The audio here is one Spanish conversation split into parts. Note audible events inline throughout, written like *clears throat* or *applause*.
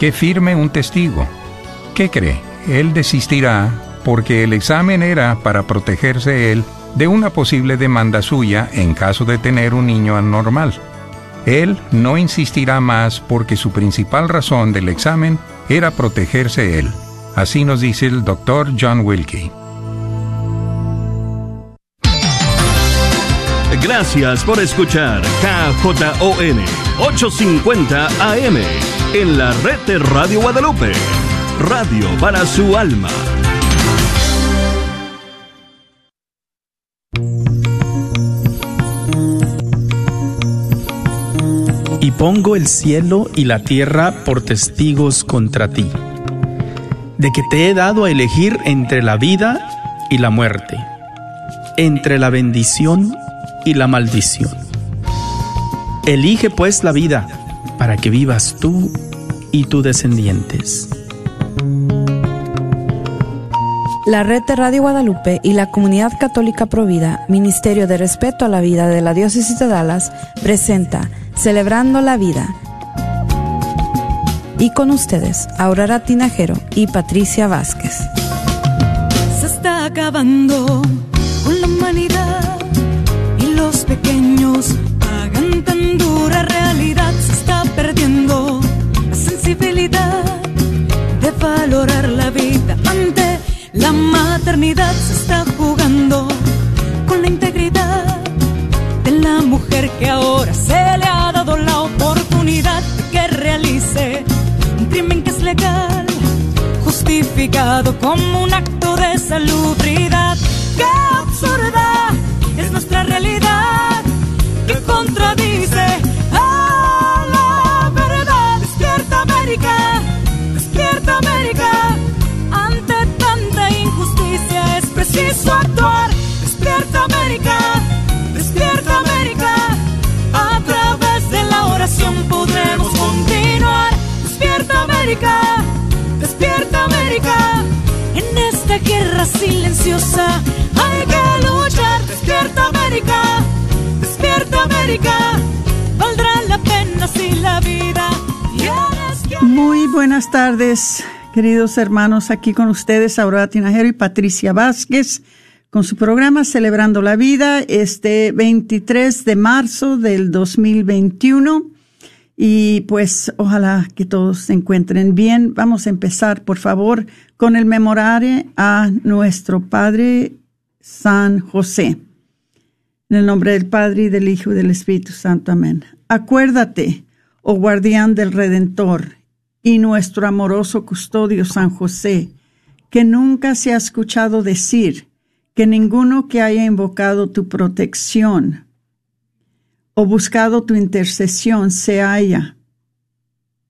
que firme un testigo. ¿Qué cree? Él desistirá porque el examen era para protegerse él de una posible demanda suya en caso de tener un niño anormal. Él no insistirá más porque su principal razón del examen era protegerse él. Así nos dice el doctor John Wilkie. Gracias por escuchar KJON 850 AM en la red de Radio Guadalupe. Radio para su alma. Y pongo el cielo y la tierra por testigos contra ti, de que te he dado a elegir entre la vida y la muerte, entre la bendición y la maldición. Elige pues la vida para que vivas tú y tus descendientes. La red de Radio Guadalupe y la Comunidad Católica Provida, Ministerio de Respeto a la Vida de la Diócesis de Dallas, presenta Celebrando la Vida. Y con ustedes, Aurora Tinajero y Patricia Vázquez. Se está acabando con la humanidad y los pequeños pagan tan dura ante la maternidad. Se está jugando con la integridad de la mujer que ahora se le ha dado la oportunidad de que realice un crimen que es legal, justificado como un acto de salubridad. ¡Qué absurda Despierta América. En esta guerra silenciosa hay que luchar. Despierta América, despierta América. Valdrá la pena si la vida. Muy buenas tardes, queridos hermanos, aquí con ustedes Aurora Tinajero y Patricia Vázquez con su programa Celebrando la Vida este 23 de marzo del 2021. Y pues ojalá que todos se encuentren bien. Vamos a empezar, por favor, con el memorare a nuestro Padre San José. En el nombre del Padre y del Hijo y del Espíritu Santo. Amén. Acuérdate, oh guardián del Redentor y nuestro amoroso custodio San José, que nunca se ha escuchado decir que ninguno que haya invocado tu protección o buscado tu intercesión se haya,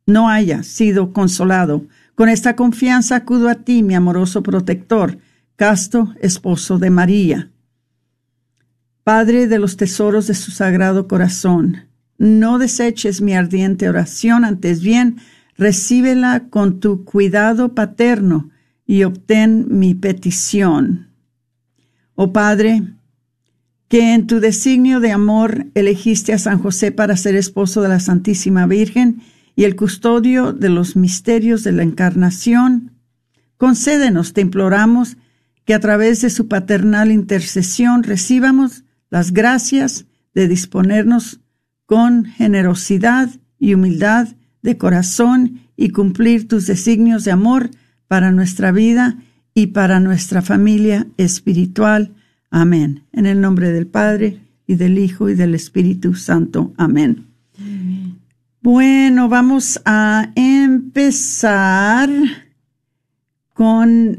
no haya sido consolado. Con esta confianza acudo a ti, mi amoroso protector, casto esposo de María. Padre de los tesoros de su sagrado corazón, no deseches mi ardiente oración, antes bien, recíbela con tu cuidado paterno y obtén mi petición. Oh Padre, que en tu designio de amor elegiste a San José para ser esposo de la Santísima Virgen y el custodio de los misterios de la Encarnación, concédenos, te imploramos, que a través de su paternal intercesión recibamos las gracias de disponernos con generosidad y humildad de corazón y cumplir tus designios de amor para nuestra vida y para nuestra familia espiritual. Amén. En el nombre del Padre y del Hijo y del Espíritu Santo. Amén. Bueno, vamos a empezar con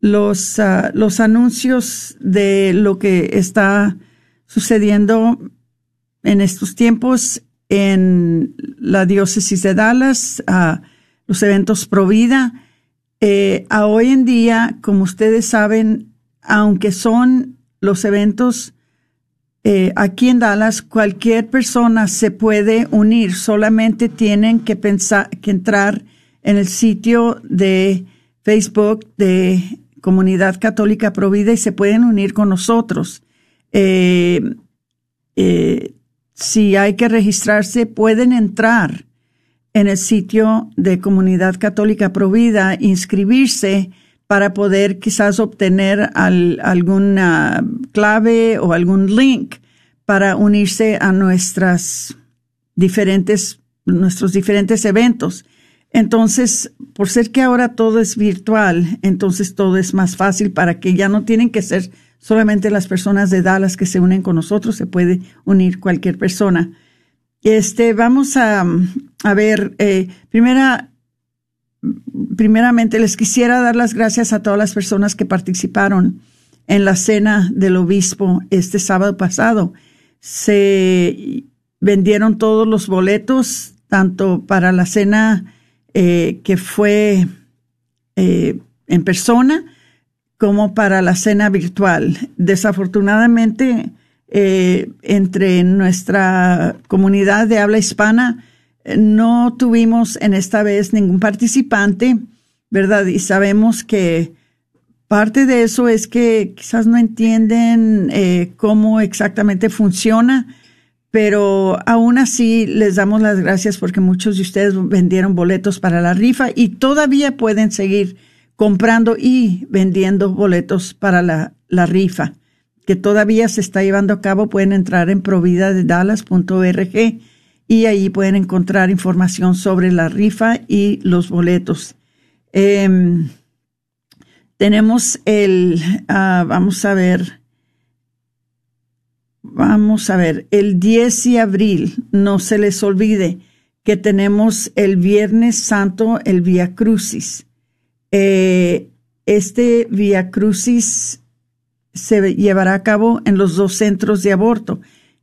los, uh, los anuncios de lo que está sucediendo en estos tiempos en la diócesis de Dallas, los eventos pro vida. Eh, a hoy en día, como ustedes saben, aunque son los eventos eh, aquí en Dallas, cualquier persona se puede unir, solamente tienen que pensar, que entrar en el sitio de Facebook de Comunidad Católica Provida y se pueden unir con nosotros. Eh, si hay que registrarse, pueden entrar en el sitio de Comunidad Católica Provida, inscribirse para poder quizás obtener alguna clave o algún link para unirse a nuestras diferentes, nuestros diferentes eventos. Entonces, por ser que ahora todo es virtual, entonces todo es más fácil para que ya no tienen que ser solamente las personas de Dallas que se unen con nosotros, se puede unir cualquier persona. Este, vamos a, a ver, eh, primera, primeramente les quisiera dar las gracias a todas las personas que participaron en la cena del obispo este sábado pasado. Se vendieron todos los boletos, tanto para la cena eh, que fue eh, en persona como para la cena virtual. Desafortunadamente, eh, entre nuestra comunidad de habla hispana, no tuvimos en esta vez ningún participante, ¿verdad? Y sabemos que parte de eso es que quizás no entienden eh, cómo exactamente funciona, pero aún así les damos las gracias porque muchos de ustedes vendieron boletos para la rifa y todavía pueden seguir comprando y vendiendo boletos para la, la rifa que todavía se está llevando a cabo. Pueden entrar en providadedallas.org y ahí pueden encontrar información sobre la rifa y los boletos. Em, tenemos el, ah, vamos a ver, vamos a ver, el 10 de abril, no se les olvide que tenemos el Viernes Santo, el Via Crucis. Eh, este Via Crucis se llevará a cabo en los dos centros de aborto,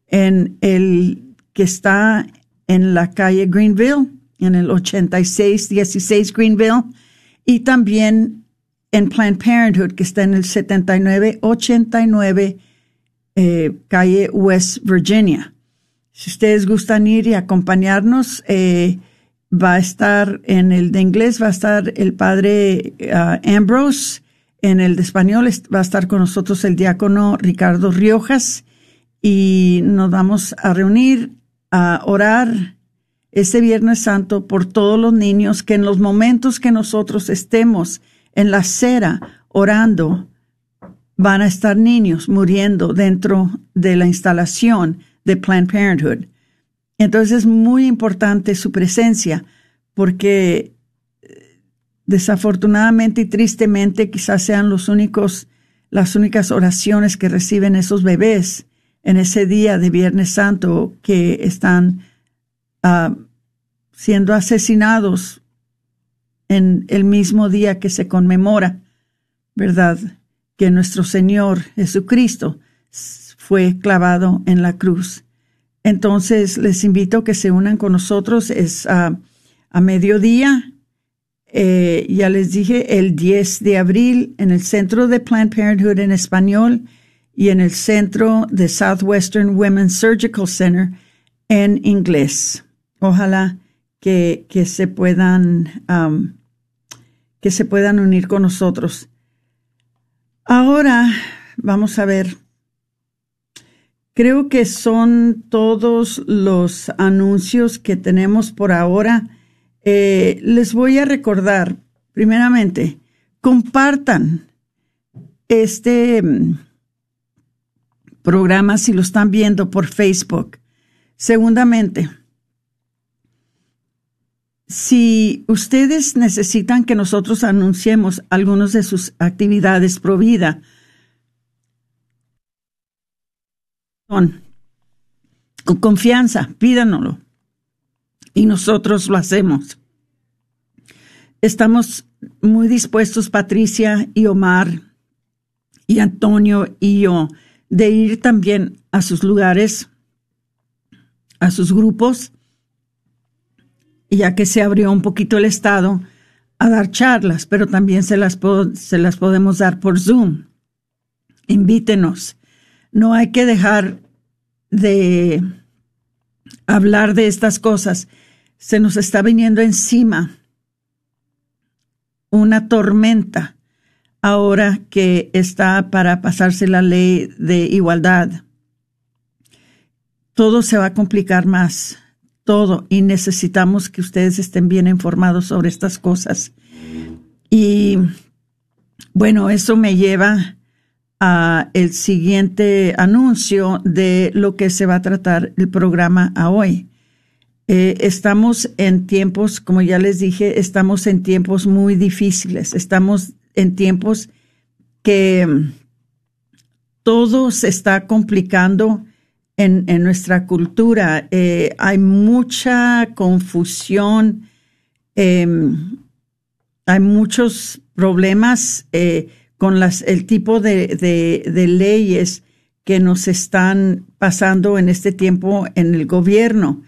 en el que está en la calle Greenville, en el 8616 Greenville, y también en Planned Parenthood, que está en el 7989 eh, calle West Virginia. Si ustedes gustan ir y acompañarnos, eh, va a estar en el de inglés, va a estar el padre uh, Ambrose, en el de español va a estar con nosotros el diácono Ricardo Riojas y nos vamos a reunir a orar ese Viernes Santo por todos los niños que en los momentos que nosotros estemos en la acera orando, van a estar niños muriendo dentro de la instalación de Planned Parenthood. Entonces es muy importante su presencia porque desafortunadamente y tristemente quizás sean los únicos, las únicas oraciones que reciben esos bebés en ese día de Viernes Santo que están uh, siendo asesinados en el mismo día que se conmemora, ¿verdad? Que nuestro Señor Jesucristo fue clavado en la cruz. Entonces les invito a que se unan con nosotros. Es a mediodía. Eh, ya les dije, el 10 de abril en el centro de Planned Parenthood en español y en el centro de Southwestern Women's Surgical Center en inglés. Ojalá que, que se puedan um, que se puedan unir con nosotros. Ahora vamos a ver. Creo que son todos los anuncios que tenemos por ahora. Eh, les voy a recordar, primeramente, compartan este mm, programa si lo están viendo por Facebook. Segundamente, si ustedes necesitan que nosotros anunciemos algunas de sus actividades pro vida, con confianza, pídanoslo y nosotros lo hacemos. Estamos muy dispuestos, Patricia y Omar y Antonio y yo, de ir también a sus lugares, a sus grupos, ya que se abrió un poquito el estado, a dar charlas, pero también se las, se las podemos dar por Zoom. Invítenos. No hay que dejar de hablar de estas cosas. Se nos está viniendo encima una tormenta ahora que está para pasarse la ley de igualdad. Todo se va a complicar más todo y necesitamos que ustedes estén bien informados sobre estas cosas. Y bueno, eso me lleva a el siguiente anuncio de lo que se va a tratar el programa a hoy. Eh, estamos en tiempos, como ya les dije, estamos en tiempos muy difíciles. Estamos en tiempos que todo se está complicando en, nuestra cultura. Eh, hay mucha confusión, em, hay muchos problemas eh, con las, el tipo de, leyes que nos están pasando en este tiempo en el gobierno.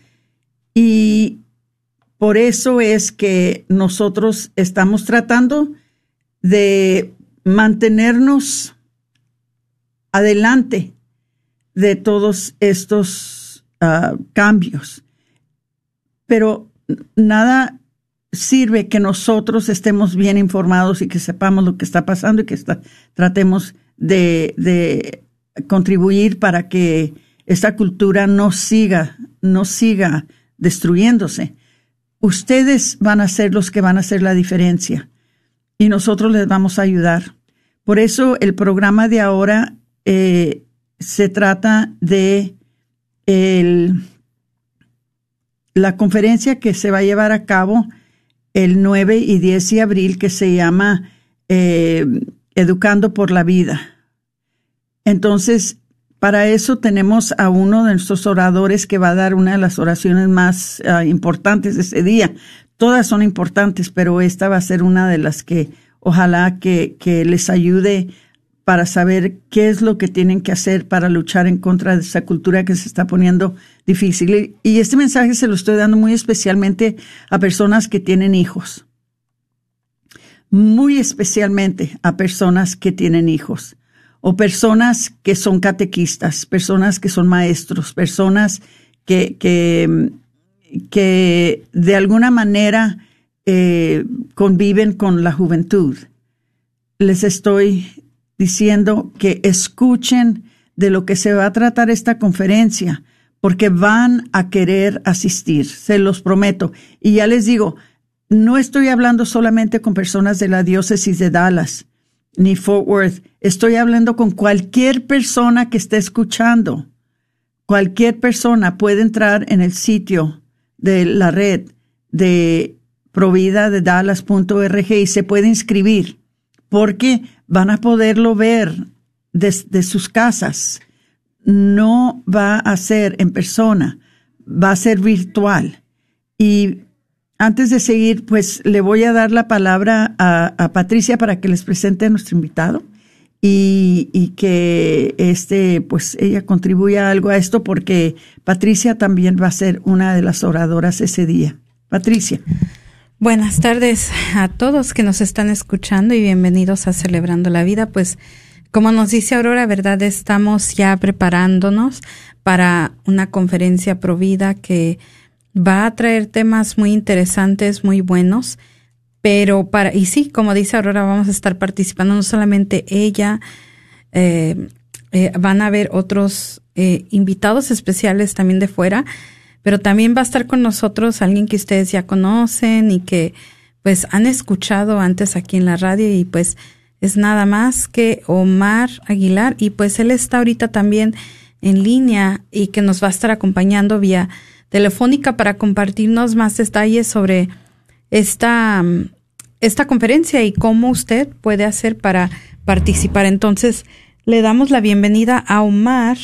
Y por eso es que nosotros estamos tratando de mantenernos adelante de todos estos ah, cambios. Pero nada sirve que nosotros estemos bien informados y que sepamos lo que está pasando y que tratemos de, de, contribuir para que esta cultura no siga, no siga destruyéndose. Ustedes van a ser los que van a hacer la diferencia y nosotros les vamos a ayudar. Por eso el programa de ahora eh, se trata de la conferencia que se va a llevar a cabo el 9 y 10 de abril que se llama eh, Educando por la Vida. Entonces, para eso tenemos a uno de nuestros oradores que va a dar una de las oraciones más ah, importantes de ese día. Todas son importantes, pero esta va a ser una de las que ojalá que, que les ayude para saber qué es lo que tienen que hacer para luchar en contra de esa cultura que se está poniendo difícil. Y este mensaje se lo estoy dando muy especialmente a personas que tienen hijos. Muy especialmente a personas que tienen hijos o personas que son catequistas, personas que son maestros, personas que, que, que de alguna manera eh, conviven con la juventud. Les estoy diciendo que escuchen de lo que se va a tratar esta conferencia, porque van a querer asistir, se los prometo. Y ya les digo, no estoy hablando solamente con personas de la diócesis de Dallas ni Fort Worth, estoy hablando con cualquier persona que esté escuchando. Cualquier persona puede entrar en el sitio de la red de provida de Dallas.org y se puede inscribir porque van a poderlo ver desde sus casas. No va a ser en persona, va a ser virtual. Y antes de seguir, pues le voy a dar la palabra a, Patricia para que les presente a nuestro invitado y, y, que este, pues ella contribuya algo a esto porque Patricia también va a ser una de las oradoras ese día. Patricia. Buenas tardes a todos que nos están escuchando y bienvenidos a Celebrando la Vida. Pues como nos dice Aurora, ¿verdad? Estamos ya preparándonos para una conferencia provida que va a traer temas muy interesantes, muy buenos. Pero para, y sí, como dice Aurora, vamos a estar participando no solamente ella, eh, eh, van a haber otros eh, invitados especiales también de fuera pero también va a estar con nosotros alguien que ustedes ya conocen y que pues han escuchado antes aquí en la radio y pues es nada más que Omar Aguilar y pues él está ahorita también en línea y que nos va a estar acompañando vía telefónica para compartirnos más detalles sobre esta, esta conferencia y cómo usted puede hacer para participar. Entonces, le damos la bienvenida a Omar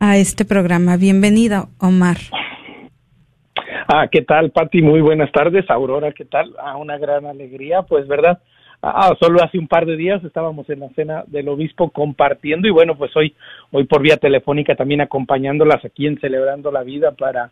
a este programa. Bienvenida, Omar. Ah, ¿qué tal, Pati? Muy buenas tardes. Aurora, ¿qué tal? Ah, una gran alegría, pues, ¿verdad? Ah, solo hace un par de días estábamos en la cena del obispo compartiendo y bueno, pues hoy, hoy por vía telefónica también acompañándolas aquí en Celebrando la Vida para,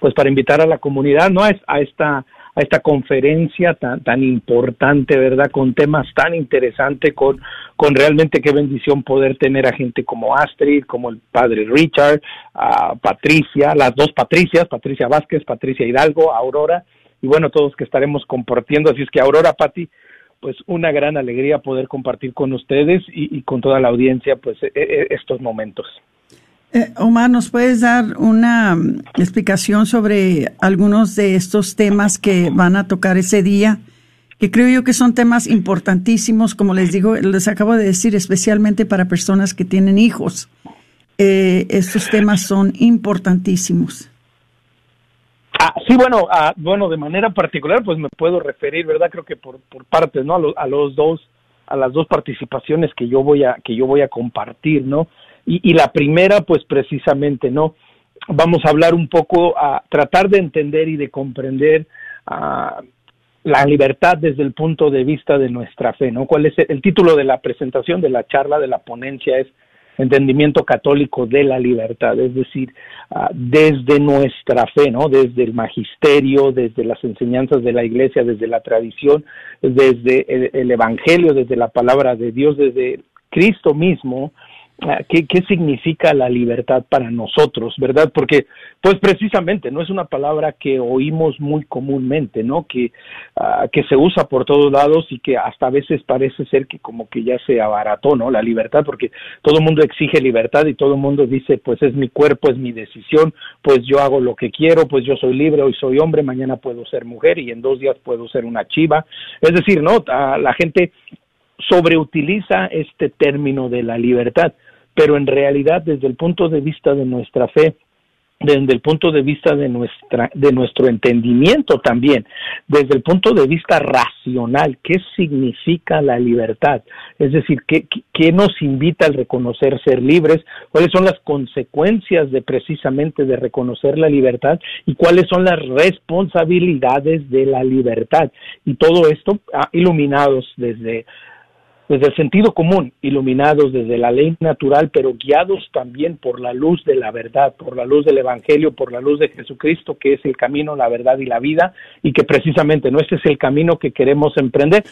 pues para invitar a la comunidad, ¿no? A, esta a esta conferencia tan, tan importante, ¿verdad? Con temas tan interesantes, con, con realmente qué bendición poder tener a gente como Astrid, como el padre Richard, a Patricia, las dos Patricias, Patricia Vázquez, Patricia Hidalgo, Aurora, y bueno, todos que estaremos compartiendo. Así es que Aurora, Pati, pues una gran alegría poder compartir con ustedes y, con toda la audiencia, pues e, e, estos momentos. Eh, Omar, ¿nos puedes dar una mm, explicación sobre algunos de estos temas que van a tocar ese día? Que creo yo que son temas importantísimos, como les digo, les acabo de decir, especialmente para personas que tienen hijos. Eh, estos temas son importantísimos. Ah, sí, bueno, ah, bueno, de manera particular, pues me puedo referir, ¿verdad? Creo que por, por partes, ¿no? A, a los dos, a las dos participaciones que yo voy a, que yo voy a compartir, ¿no? Y, y la primera, pues precisamente, ¿no? Vamos a hablar un poco, a tratar de entender y de comprender a la libertad desde el punto de vista de nuestra fe, ¿no? ¿Cuál es el, título de la presentación, de la charla, de la ponencia? Es entendimiento católico de la libertad, es decir, uh, desde nuestra fe, ¿no? Desde el magisterio, desde las enseñanzas de la iglesia, desde la tradición, desde el, el evangelio, desde la palabra de Dios, desde Cristo mismo, ¿Qué, ¿Qué significa la libertad para nosotros, verdad? Porque, pues precisamente, no es una palabra que oímos muy comúnmente, ¿no? Que, uh, que se usa por todos lados y que hasta a veces parece ser que como que ya se abarató, ¿no? La libertad, porque todo el mundo exige libertad y todo el mundo dice, pues es mi cuerpo, es mi decisión, pues yo hago lo que quiero, pues yo soy libre, hoy soy hombre, mañana puedo ser mujer y en dos días puedo ser una chiva. Es decir, ¿no? Uh, la gente sobreutiliza este término de la libertad pero en realidad desde el punto de vista de nuestra fe, desde el punto de vista de nuestra de nuestro entendimiento también, desde el punto de vista racional, ¿qué significa la libertad? Es decir, ¿qué, qué nos invita al reconocer ser libres? ¿Cuáles son las consecuencias de precisamente de reconocer la libertad? ¿Y cuáles son las responsabilidades de la libertad? Y todo esto ah, iluminados desde desde el sentido común, iluminados desde la ley natural, pero guiados también por la luz de la verdad, por la luz del Evangelio, por la luz de Jesucristo, que es el camino, la verdad y la vida, y que precisamente no este es el camino que queremos emprender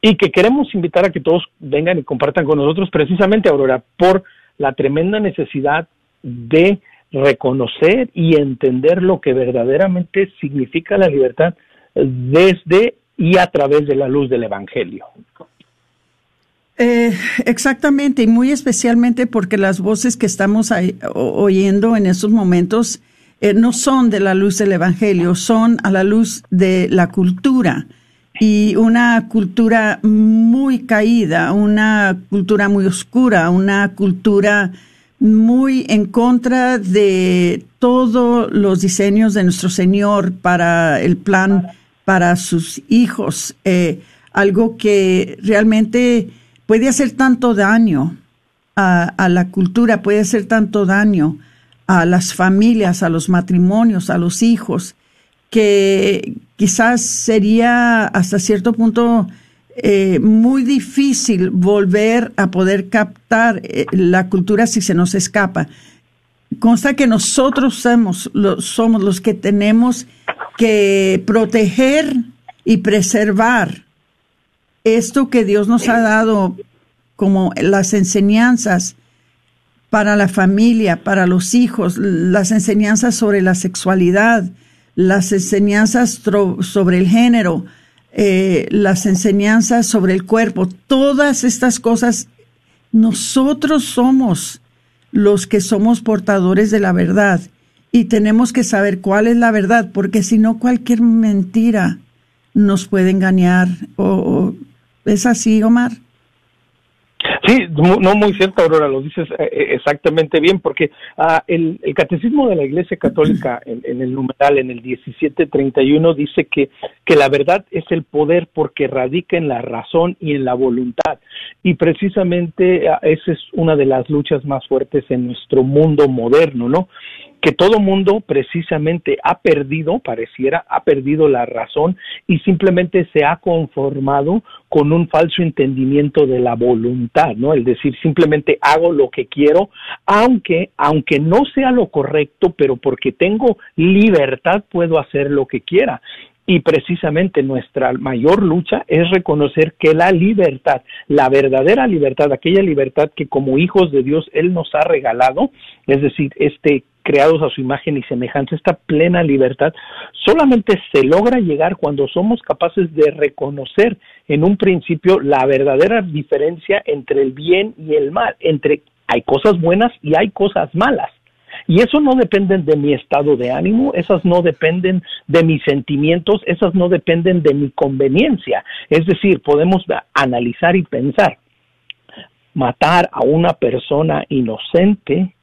y que queremos invitar a que todos vengan y compartan con nosotros precisamente, Aurora, por la tremenda necesidad de reconocer y entender lo que verdaderamente significa la libertad desde y a través de la luz del Evangelio. Eh, exactamente, y muy especialmente porque las voces que estamos oyendo en estos momentos eh, no son de la luz del Evangelio, son a la luz de la cultura. Y una cultura muy caída, una cultura muy oscura, una cultura muy en contra de todos los diseños de nuestro Señor para el plan para sus hijos, eh, algo que realmente puede hacer tanto daño a, la cultura, puede hacer tanto daño a las familias, a los matrimonios, a los hijos, que quizás sería hasta cierto punto eh, muy difícil volver a poder captar eh, la cultura si se nos escapa. Consta que nosotros somos los que tenemos que proteger y preservar esto que Dios nos ha dado como las enseñanzas para la familia, para los hijos, las enseñanzas sobre la sexualidad, las enseñanzas sobre el género, eh, las enseñanzas sobre el cuerpo, todas estas cosas, nosotros somos los que somos portadores de la verdad y tenemos que saber cuál es la verdad, porque si no cualquier mentira nos puede engañar. O, ¿Es así, Omar? Sí, no muy cierto, Aurora, lo dices eh, eh, exactamente bien, porque uh, el, el, catecismo de la Iglesia Católica *clears throat* en, en, el numeral, en el 1731, dice que, que la verdad es el poder porque radica en la razón y en la voluntad. Y precisamente uh, esa es una de las luchas más fuertes en nuestro mundo moderno, ¿no? Que todo mundo precisamente ha perdido, pareciera, ha perdido la razón y simplemente se ha conformado con un falso entendimiento de la voluntad, ¿no? El decir simplemente hago lo que quiero, aunque aunque no sea lo correcto, pero porque tengo libertad puedo hacer lo que quiera. Y precisamente nuestra mayor lucha es reconocer que la libertad, la verdadera libertad, aquella libertad que como hijos de Dios Él nos ha regalado, es decir, este creados a su imagen y semejanza, esta plena libertad, solamente se logra llegar cuando somos capaces de reconocer en un principio la verdadera diferencia entre el bien y el mal, entre hay cosas buenas y hay cosas malas. Y eso no depende de mi estado de ánimo, esas no dependen de mis sentimientos, esas no dependen de mi conveniencia. Es decir, podemos analizar y pensar, matar a una persona inocente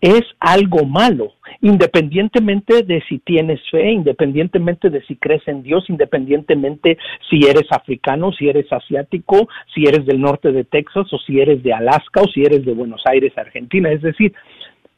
es algo malo, independientemente de si tienes fe, independientemente de si crees en Dios, independientemente si eres africano, si eres asiático, si eres del norte de Texas o si eres de Alaska o si eres de Buenos Aires, Argentina. Es decir,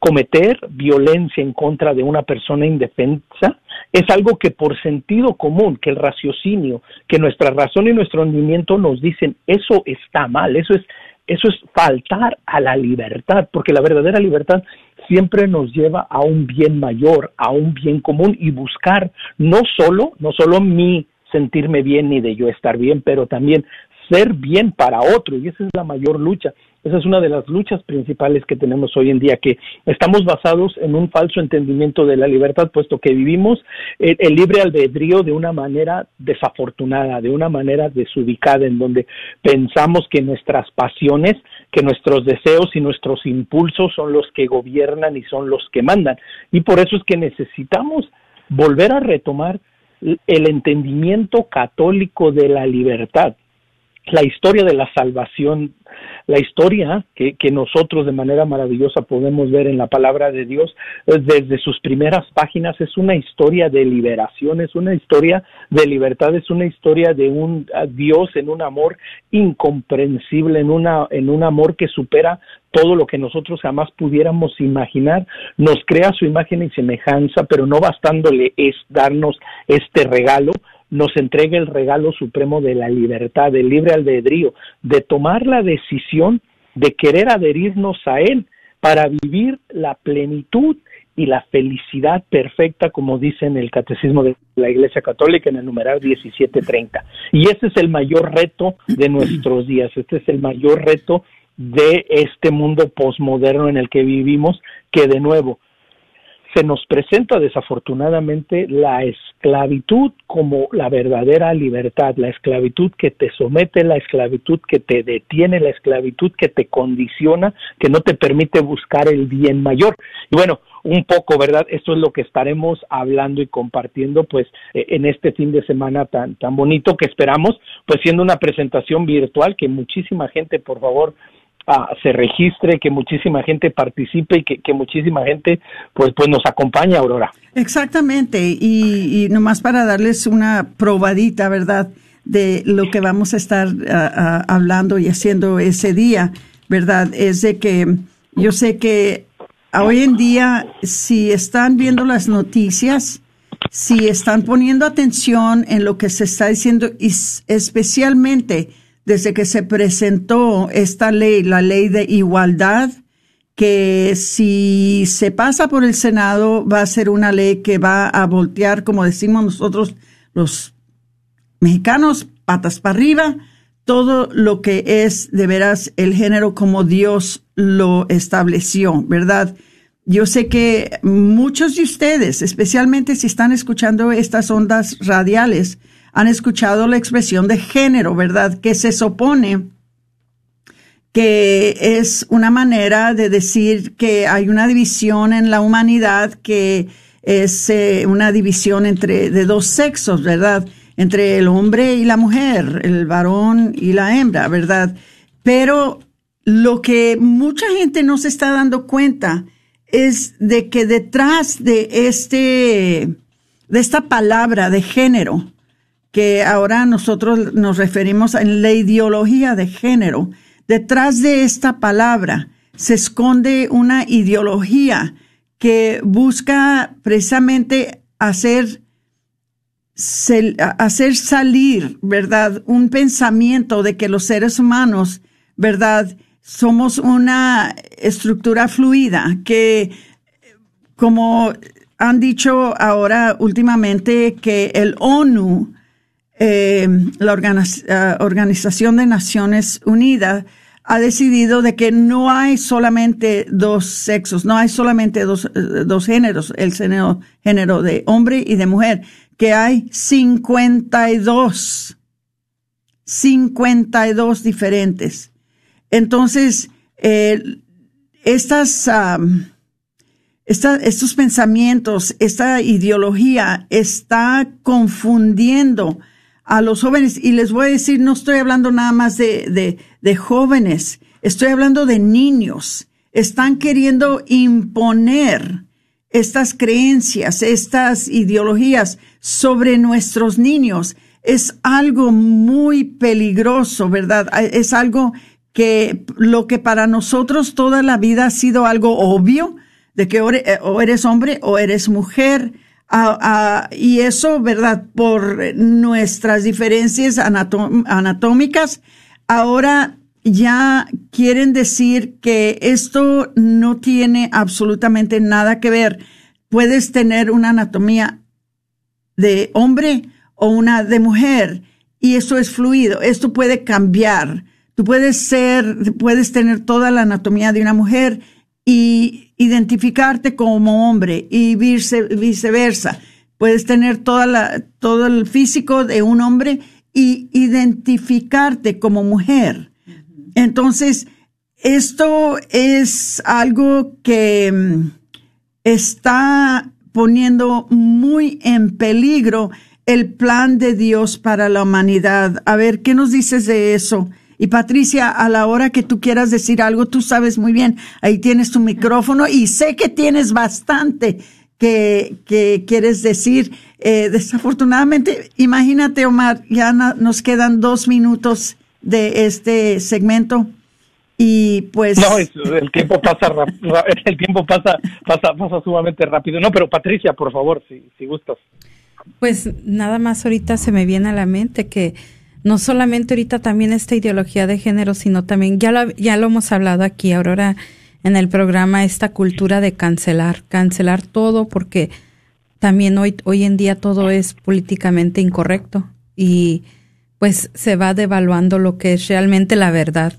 cometer violencia en contra de una persona indefensa es algo que por sentido común, que el raciocinio, que nuestra razón y nuestro rendimiento nos dicen, eso está mal, eso es eso es faltar a la libertad, porque la verdadera libertad siempre nos lleva a un bien mayor, a un bien común y buscar no solo, no solo mi sentirme bien ni de yo estar bien, pero también ser bien para otro y esa es la mayor lucha. Esa es una de las luchas principales que tenemos hoy en día, que estamos basados en un falso entendimiento de la libertad, puesto que vivimos el, el, libre albedrío de una manera desafortunada, de una manera desubicada, en donde pensamos que nuestras pasiones, que nuestros deseos y nuestros impulsos son los que gobiernan y son los que mandan. Y por eso es que necesitamos volver a retomar el entendimiento católico de la libertad la historia de la salvación, la historia que, nosotros de manera maravillosa podemos ver en la palabra de Dios desde sus primeras páginas es una historia de liberación, es una historia de libertad, es una historia de un Dios en un amor incomprensible, en, una, en un amor que supera todo lo que nosotros jamás pudiéramos imaginar, nos crea su imagen y semejanza, pero no bastándole es darnos este regalo, nos entrega el regalo supremo de la libertad, del libre albedrío, de tomar la decisión de querer adherirnos a Él para vivir la plenitud y la felicidad perfecta, como dice en el Catecismo de la Iglesia Católica en el numeral 1730. Y ese es el mayor reto de nuestros días, este es el mayor reto de este mundo posmoderno en el que vivimos, que de nuevo se nos presenta desafortunadamente la esclavitud como la verdadera libertad, la esclavitud que te somete, la esclavitud que te detiene, la esclavitud que te condiciona, que no te permite buscar el bien mayor. Y bueno, un poco, ¿verdad? Esto es lo que estaremos hablando y compartiendo pues eh, en este fin de semana tan tan bonito que esperamos, pues siendo una presentación virtual que muchísima gente, por favor, se registre, que muchísima gente participe y que, muchísima gente pues, pues nos acompañe, Aurora. Exactamente, y, y nomás para darles una probadita, ¿verdad? de lo que vamos a estar hablando y haciendo ese día, ¿verdad? Es de que yo sé que hoy en día, si están viendo las noticias, si están poniendo atención en lo que se está diciendo, y especialmente desde que se presentó esta ley, la ley de igualdad, que si se pasa por el Senado va a ser una ley que va a voltear, como decimos nosotros los mexicanos, patas para arriba, todo lo que es de veras el género como Dios lo estableció, ¿verdad? Yo sé que muchos de ustedes, especialmente si están escuchando estas ondas radiales, han escuchado la expresión de género, ¿verdad? Que se supone que es una manera de decir que hay una división en la humanidad que es eh, una división entre de dos sexos, ¿verdad? Entre el hombre y la mujer, el varón y la hembra, ¿verdad? Pero lo que mucha gente no se está dando cuenta es de que detrás de este de esta palabra de género que ahora nosotros nos referimos a la ideología de género. Detrás de esta palabra se esconde una ideología que busca precisamente hacer, hacer salir, ¿verdad? Un pensamiento de que los seres humanos, ¿verdad? Somos una estructura fluida que, como han dicho ahora últimamente, que el ONU eh, la eh, Organización de Naciones Unidas ha decidido de que no hay solamente dos sexos, no hay solamente dos, eh, géneros, el género, género de hombre y de mujer, que hay 52, 52 diferentes. Entonces, estas, estos pensamientos, esta ideología está confundiendo a los jóvenes. Y les voy a decir, no estoy hablando nada más de, de jóvenes, estoy hablando de niños. Están queriendo imponer estas creencias, estas ideologías sobre nuestros niños. Es algo muy peligroso, ¿verdad? Es algo que lo que para nosotros toda la vida ha sido algo obvio, de que eh, o eres hombre o eres mujer. Y eso, ¿verdad? Por nuestras diferencias anatómicas, ahora ya quieren decir que esto no tiene absolutamente nada que ver. Puedes tener una anatomía de hombre o una de mujer y eso es fluido. Esto puede cambiar. Tú puedes ser, puedes tener toda la anatomía de una mujer y identificarte como hombre y viceversa. Puedes tener toda la, todo el físico de un hombre y identificarte como mujer. Entonces, esto es algo que mm, está poniendo muy en peligro el plan de Dios para la humanidad. A ver, ¿qué nos dices de eso? Y Patricia, a la hora que tú quieras decir algo, tú sabes muy bien, ahí tienes tu micrófono y sé que tienes bastante que, que quieres decir. Eh, desafortunadamente, imagínate, Omar, ya nos quedan dos minutos de este segmento y pues no el tiempo pasa el tiempo pasa pasa pasa sumamente rápido. No pero Patricia por favor si si gustas. Pues nada más ahorita se me viene a la mente que no solamente ahorita también esta ideología de género, sino también, ya lo, ya lo hemos hablado aquí, Aurora, en el programa, esta cultura de cancelar, cancelar todo, porque también hoy, hoy en día todo es políticamente incorrecto y pues se va devaluando lo que es realmente la verdad.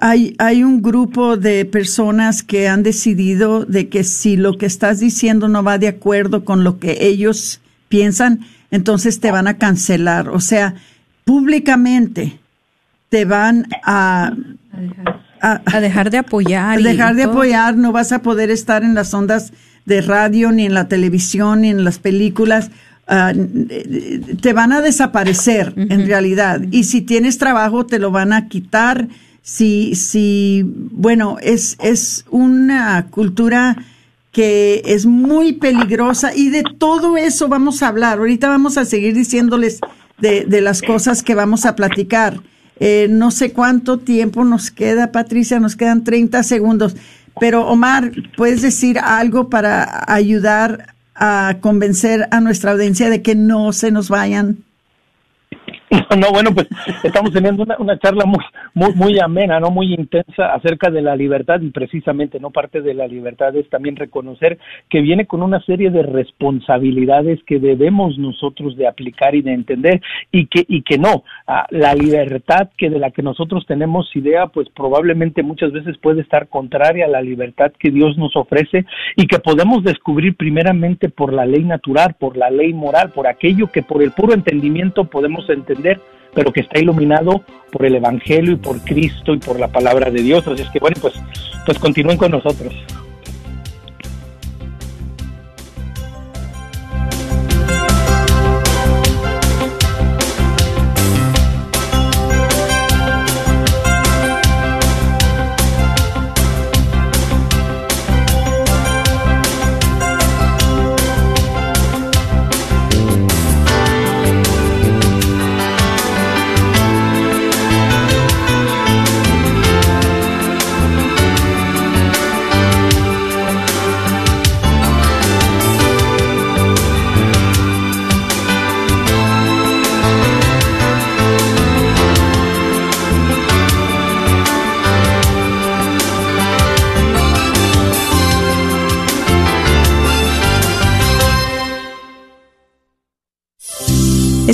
Hay, hay un grupo de personas que han decidido de que si lo que estás diciendo no va de acuerdo con lo que ellos piensan, entonces te van a cancelar. O sea, públicamente te van a, a, dejar de apoyar. A dejar de apoyar, no vas a poder estar en las ondas de radio, ni en la televisión, ni en las películas. Ah, te van a desaparecer en realidad. Y si tienes trabajo, te lo van a quitar. Si, si, bueno, es, es una cultura que es muy peligrosa y de todo eso vamos a hablar. Ahorita vamos a seguir diciéndoles de, de las cosas que vamos a platicar. Eh, no sé cuánto tiempo nos queda, Patricia, nos quedan 30 segundos. Pero Omar, ¿puedes decir algo para ayudar a convencer a nuestra audiencia de que no se nos vayan? *laughs* No, bueno, pues estamos teniendo una, una charla muy, muy, muy amena, no muy intensa acerca de la libertad y precisamente no parte de la libertad es también reconocer que viene con una serie de responsabilidades que debemos nosotros de aplicar y de entender y que y que no. Ah, la libertad que de la que nosotros tenemos idea pues probablemente muchas veces puede estar contraria a la libertad que Dios nos ofrece y que podemos descubrir primeramente por la ley natural, por la ley moral, por aquello que por el puro entendimiento podemos entender pero que está iluminado por el Evangelio y por Cristo y por la palabra de Dios. Así es que bueno, pues, pues continúen con nosotros.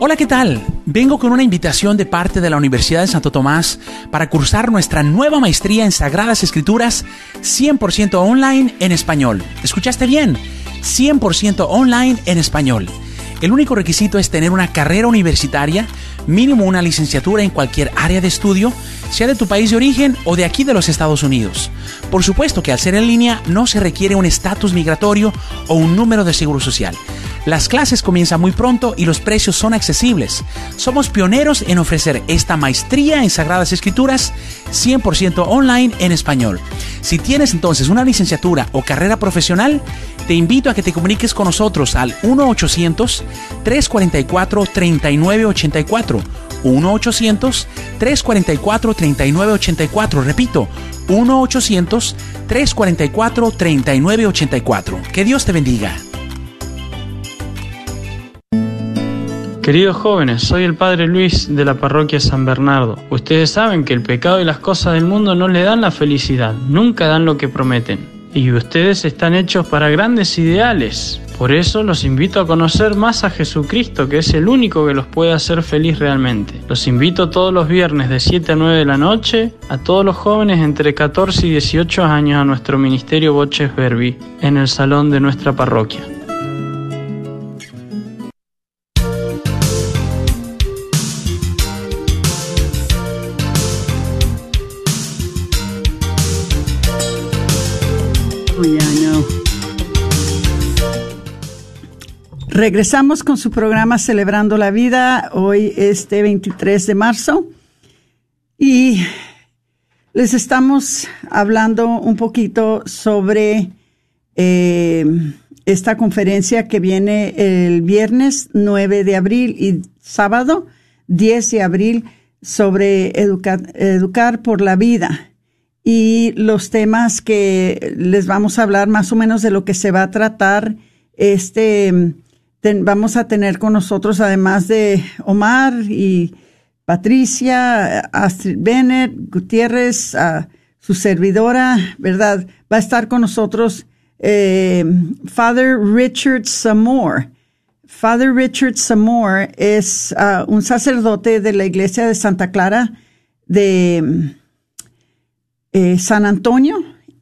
Hola, ¿qué tal? Vengo con una invitación de parte de la Universidad de Santo Tomás para cursar nuestra nueva maestría en Sagradas Escrituras 100% online en español. ¿Escuchaste bien? 100% online en español. El único requisito es tener una carrera universitaria, mínimo una licenciatura en cualquier área de estudio, sea de tu país de origen o de aquí de los Estados Unidos. Por supuesto que al ser en línea no se requiere un estatus migratorio o un número de seguro social. Las clases comienzan muy pronto y los precios son accesibles. Somos pioneros en ofrecer esta maestría en Sagradas Escrituras 100% online en español. Si tienes entonces una licenciatura o carrera profesional, te invito a que te comuniques con nosotros al 1-800-344-3984. 1-800-344-3984. Repito, 1-800-344-3984. Que Dios te bendiga. Queridos jóvenes, soy el Padre Luis de la parroquia San Bernardo. Ustedes saben que el pecado y las cosas del mundo no le dan la felicidad, nunca dan lo que prometen. Y ustedes están hechos para grandes ideales. Por eso los invito a conocer más a Jesucristo, que es el único que los puede hacer feliz realmente. Los invito todos los viernes de 7 a 9 de la noche a todos los jóvenes entre 14 y 18 años a nuestro ministerio Boches Verbi en el salón de nuestra parroquia. Regresamos con su programa Celebrando la Vida, hoy este 23 de marzo, y les estamos hablando un poquito sobre eh, esta conferencia que viene el viernes 9 de abril y sábado 10 de abril sobre educar por la vida. Y los temas que les vamos a hablar más o menos de lo que se va a tratar este vamos a tener con nosotros, además de Omar y Patricia, Astrid Bennett, Gutiérrez, su servidora, ¿verdad? Va a estar con nosotros eh, Father Richard Samore. Father Richard Samore es ah, un sacerdote de la iglesia de Santa Clara de eh, San Antonio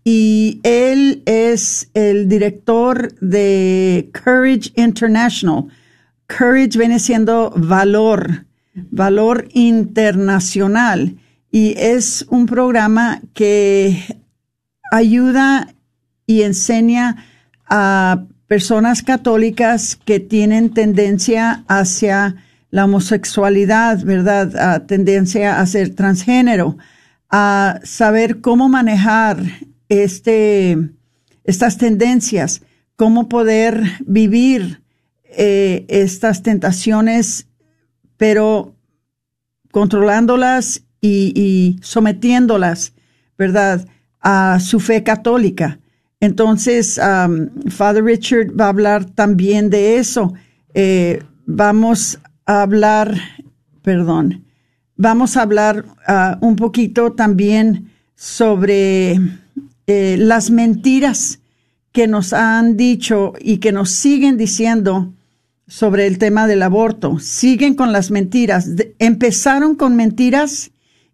y él es el director de Courage International. Courage viene siendo valor, valor internacional y es un programa que ayuda y enseña a personas católicas que tienen tendencia hacia la homosexualidad, ¿verdad? A tendencia a ser transgénero, a saber cómo manejar este, estas tendencias, cómo poder vivir eh, estas tentaciones, pero controlándolas y, sometiéndolas, ¿verdad?, a su fe católica. Entonces, Father Richard va a hablar también de eso. Eh, vamos a hablar, perdón, vamos a hablar uh, un poquito también sobre eh, las mentiras que nos han dicho y que nos siguen diciendo sobre el tema del aborto. Siguen con las mentiras. empezaron con mentiras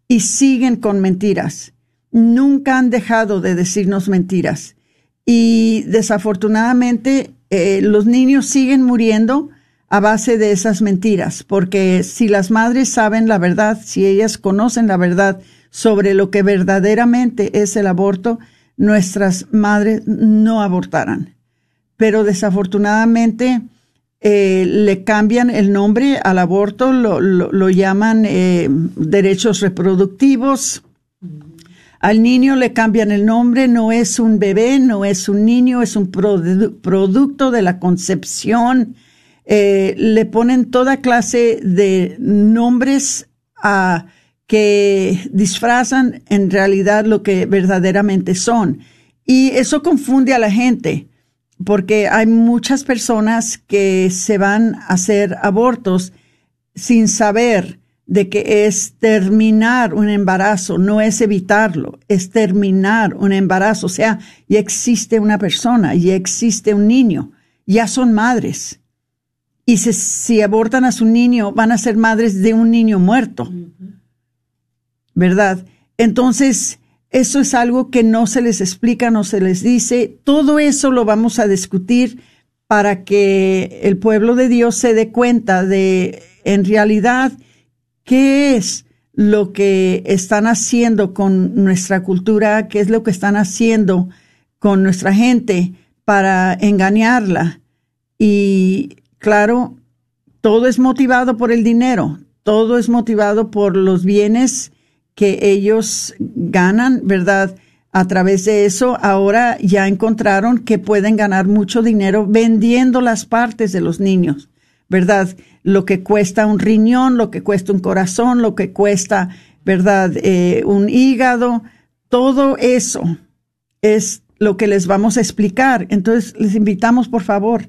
y siguen con mentiras. Nunca han dejado de decirnos mentiras. Y desafortunadamente eh, los niños siguen muriendo a base de esas mentiras, porque si las madres saben la verdad, si ellas conocen la verdad sobre lo que verdaderamente es el aborto, nuestras madres no abortaran. Pero desafortunadamente eh, le cambian el nombre al aborto, lo, llaman eh, derechos reproductivos. Al niño le cambian el nombre, no es un bebé, no es un niño, es un producto de la concepción. eh, le ponen toda clase de nombres a que disfrazan en realidad lo que verdaderamente son. Y eso confunde a la gente, porque hay muchas personas que se van a hacer abortos sin saber de que es terminar un embarazo, no es evitarlo, es terminar un embarazo. O sea, ya existe una persona, ya existe un niño, ya son madres. Y si, abortan a su niño, van a ser madres de un niño muerto. ¿Verdad? Entonces, eso es algo que no se les explica, no se les dice. Todo eso lo vamos a discutir para que el pueblo de Dios se dé cuenta de, en realidad, qué es lo que están haciendo con nuestra cultura, qué es lo que están haciendo con nuestra gente para engañarla. Y claro, todo es motivado por el dinero, todo es motivado por los bienes que ellos ganan, ¿verdad? A través de eso, ahora ya encontraron que pueden ganar mucho dinero vendiendo las partes de los niños, ¿verdad? Lo que cuesta un riñón, lo que cuesta un corazón, lo que cuesta, ¿verdad? Eh, un hígado, todo eso es lo que les vamos a explicar. Entonces, les invitamos, por favor,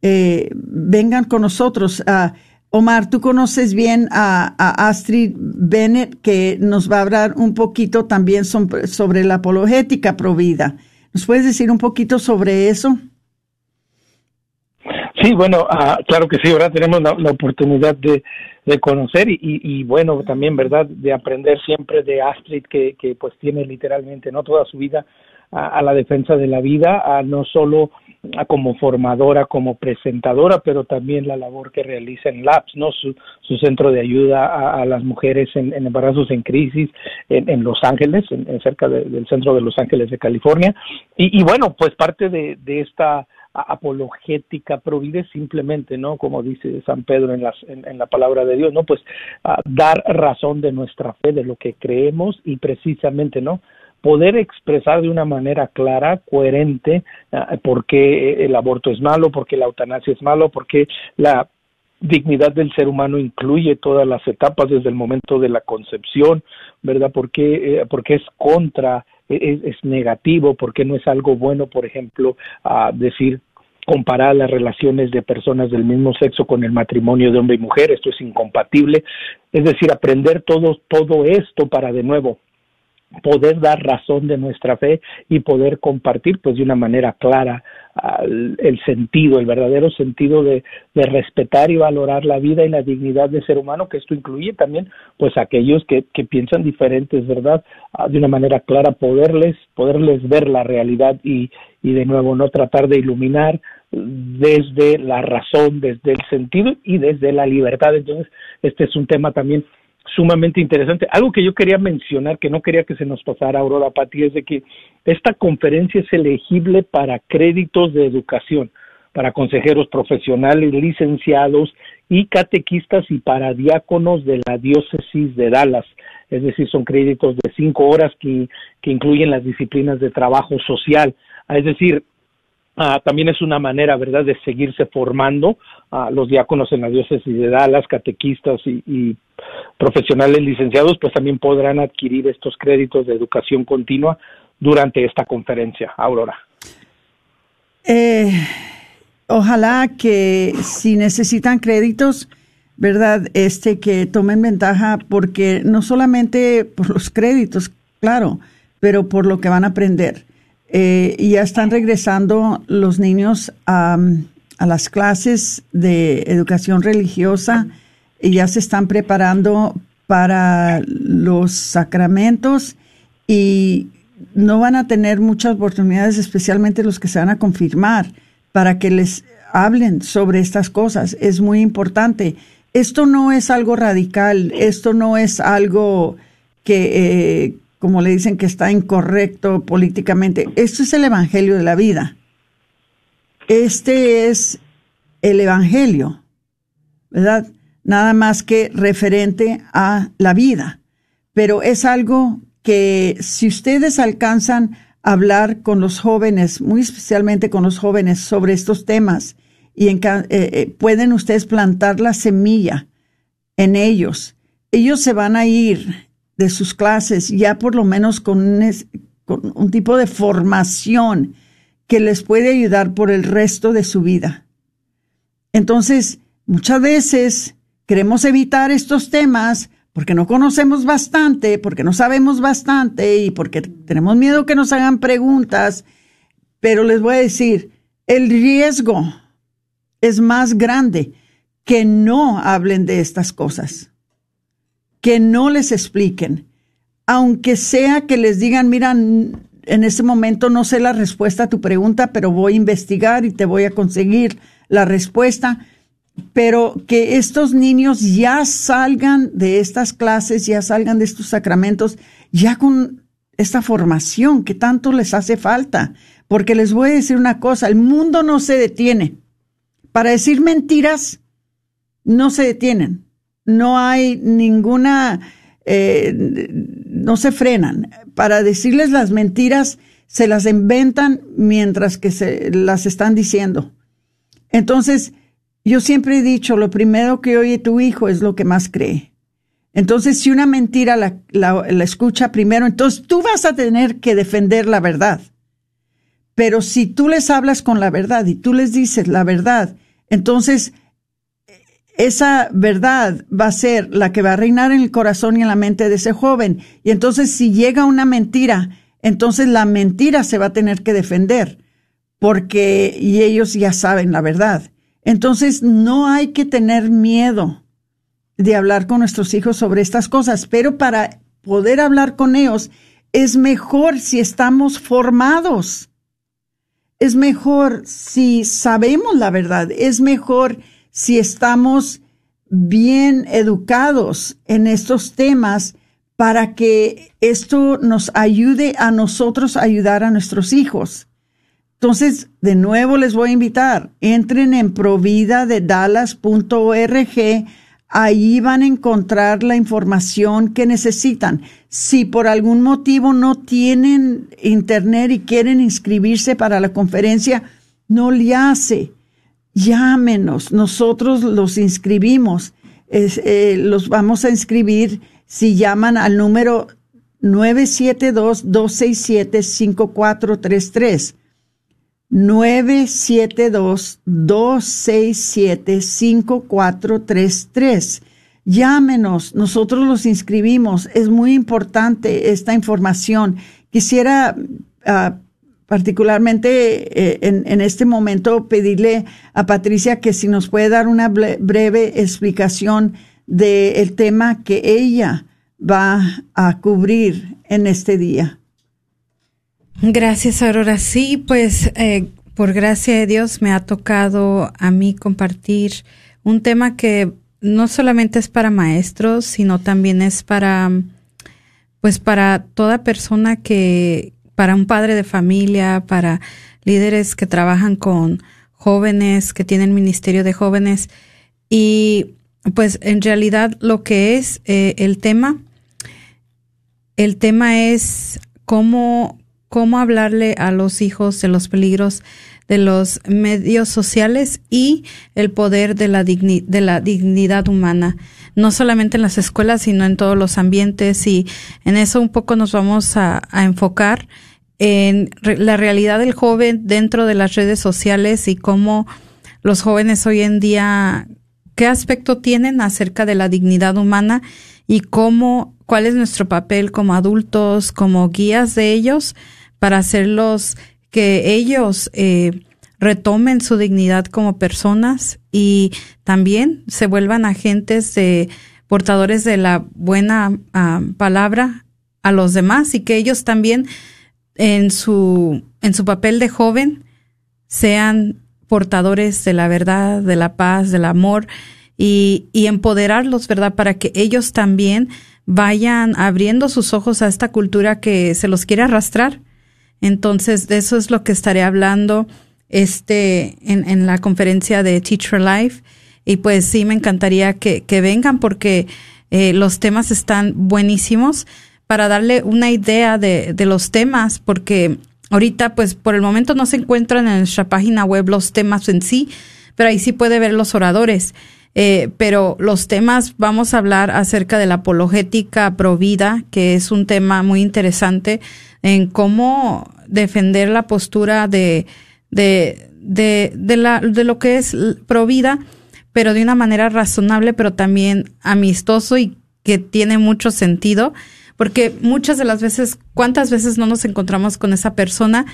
eh, vengan con nosotros. a Omar, tú conoces bien a, Astrid Bennett, que nos va a hablar un poquito también sobre, la apologética provida. ¿Nos puedes decir un poquito sobre eso? Sí, bueno, ah, claro que sí, ahora tenemos la, oportunidad de, conocer y, bueno, también, ¿verdad?, de aprender siempre de Astrid, que, que pues tiene literalmente, ¿no?, toda su vida a, la defensa de la vida, a no solo como formadora, como presentadora, pero también la labor que realiza en LAPS, ¿no? Su, su centro de ayuda a, las mujeres en, embarazos en crisis en, Los Ángeles, en, cerca del centro de Los Ángeles de California. Y, bueno, pues parte de, esta apologética provide simplemente, ¿no? Como dice San Pedro en, las, en, la palabra de Dios, ¿no? Pues dar razón de nuestra fe, de lo que creemos y precisamente, ¿no? Poder expresar de una manera clara, coherente, ah, por qué el aborto es malo, por qué la eutanasia es malo, por qué la dignidad del ser humano incluye todas las etapas desde el momento de la concepción, ¿verdad? Porque, eh, porque es contra, e, es, negativo, porque no es algo bueno, por ejemplo, a decir comparar las relaciones de personas del mismo sexo con el matrimonio de hombre y mujer, esto es incompatible, es decir, aprender todo, todo esto para de nuevo poder dar razón de nuestra fe y poder compartir pues de una manera clara el sentido, el verdadero sentido de, respetar y valorar la vida y la dignidad del ser humano, que esto incluye también pues aquellos que, que piensan diferentes, ¿verdad? Ah, de una manera clara poderles, poderles ver la realidad y, y de nuevo no tratar de iluminar desde la razón, desde el sentido y desde la libertad. Entonces, este es un tema también sumamente interesante. Algo que yo quería mencionar, que no quería que se nos pasara, Aurora Pati, es de que esta conferencia es elegible para créditos de educación, para consejeros profesionales, licenciados y catequistas y para diáconos de la diócesis de Dallas. Es decir, son créditos de cinco horas que, que incluyen las disciplinas de trabajo social. Es decir, Ah, también es una manera, ¿verdad?, de seguirse formando a los diáconos en la diócesis de Dallas, catequistas y, profesionales licenciados, pues también podrán adquirir estos créditos de educación continua durante esta conferencia. Aurora. Eh, ojalá que si necesitan créditos, ¿verdad? Este que tomen ventaja porque no solamente por los créditos, claro, pero por lo que van a aprender eh, ya están regresando los niños a, las clases de educación religiosa y ya se están preparando para los sacramentos y no van a tener muchas oportunidades, especialmente los que se van a confirmar, para que les hablen sobre estas cosas. Es muy importante. Esto no es algo radical, esto no es algo que, eh, como le dicen que está incorrecto políticamente. Esto es el Evangelio de la vida. Este es el Evangelio, ¿verdad? Nada más que referente a la vida. Pero es algo que si ustedes alcanzan a hablar con los jóvenes, muy especialmente con los jóvenes, sobre estos temas y en, eh, eh, pueden ustedes plantar la semilla en ellos. Ellos se van a ir de sus clases ya por lo menos con un, con un tipo de formación que les puede ayudar por el resto de su vida. Entonces, muchas veces queremos evitar estos temas porque no conocemos bastante, porque no sabemos bastante y porque tenemos miedo que nos hagan preguntas. Pero les voy a decir, el riesgo es más grande que no hablen de estas cosas, que no les expliquen, aunque sea que les digan, mira, en este momento no sé la respuesta a tu pregunta, pero voy a investigar y te voy a conseguir la respuesta, pero que estos niños ya salgan de estas clases, ya salgan de estos sacramentos, ya con esta formación que tanto les hace falta, porque les voy a decir una cosa, el mundo no se detiene. Para decir mentiras, no se detienen. No hay ninguna, eh, no se frenan. Para decirles las mentiras, se las inventan mientras que se las están diciendo. Entonces, yo siempre he dicho, lo primero que oye tu hijo es lo que más cree. Entonces, si una mentira la, escucha primero, entonces tú vas a tener que defender la verdad. Pero si tú les hablas con la verdad y tú les dices la verdad, entonces esa verdad va a ser la que va a reinar en el corazón y en la mente de ese joven. Y entonces si llega una mentira, entonces la mentira se va a tener que defender, porque y ellos ya saben la verdad. Entonces no hay que tener miedo de hablar con nuestros hijos sobre estas cosas, pero para poder hablar con ellos es mejor si estamos formados. Es mejor si sabemos la verdad, es mejor si estamos bien educados en estos temas para que esto nos ayude a nosotros a ayudar a nuestros hijos. Entonces, de nuevo les voy a invitar, entren en providadedallas.org, ahí van a encontrar la información que necesitan. Si por algún motivo no tienen internet y quieren inscribirse para la conferencia, no le hace. Llámenos, nosotros los inscribimos, es, eh, los vamos a inscribir si llaman al número 972-267-5433. 972-267-5433. Llámenos, nosotros los inscribimos. Es muy importante esta información. Quisiera uh, particularmente eh, en, este momento pedirle a Patricia que si nos puede dar una breve explicación del tema que ella va a cubrir en este día. Gracias, Aurora. Sí, pues eh, por gracia de Dios me ha tocado a mí compartir un tema que no solamente es para maestros, sino también es para, pues para toda persona que, para un padre de familia, para líderes que trabajan con jóvenes, que tienen ministerio de jóvenes. Y pues en realidad lo que es eh, el tema, el tema es cómo, cómo hablarle a los hijos de los peligros de los medios sociales y el poder de la, de la dignidad humana, no solamente en las escuelas, sino en todos los ambientes. Y en eso un poco nos vamos a enfocar en la realidad del joven dentro de las redes sociales y cómo los jóvenes hoy en día, qué aspecto tienen acerca de la dignidad humana y cómo, cuál es nuestro papel como adultos, como guías de ellos para hacerlos que ellos eh, retomen su dignidad como personas y también se vuelvan agentes de portadores de la buena uh, palabra a los demás y que ellos también en su en su papel de joven sean portadores de la verdad, de la paz, del amor y, y empoderarlos, ¿verdad? Para que ellos también vayan abriendo sus ojos a esta cultura que se los quiere arrastrar. Entonces, de eso es lo que estaré hablando este en, en la conferencia de Teach for Life. Y pues sí, me encantaría que, que vengan porque eh, los temas están buenísimos para darle una idea de, de los temas, porque ahorita pues por el momento no se encuentran en nuestra página web los temas en sí, pero ahí sí puede ver los oradores. Eh, pero los temas, vamos a hablar acerca de la apologética provida, que es un tema muy interesante en cómo defender la postura de, de, de, de, la, de lo que es provida, pero de una manera razonable, pero también amistoso y que tiene mucho sentido, porque muchas de las veces, ¿cuántas veces no nos encontramos con esa persona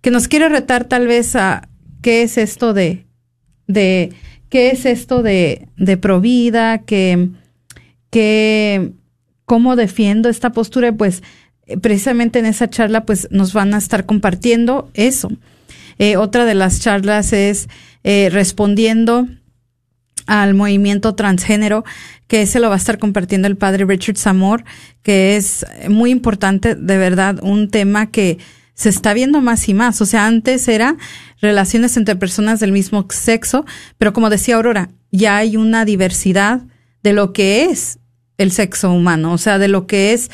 que nos quiere retar tal vez a qué es esto de, de qué es esto de, de provida, que, que, cómo defiendo esta postura, pues precisamente en esa charla pues nos van a estar compartiendo eso. Eh, otra de las charlas es eh, respondiendo al movimiento transgénero, que ese lo va a estar compartiendo el padre Richard Zamor, que es muy importante, de verdad, un tema que se está viendo más y más. O sea, antes era relaciones entre personas del mismo sexo, pero como decía Aurora, ya hay una diversidad de lo que es el sexo humano, o sea, de lo que es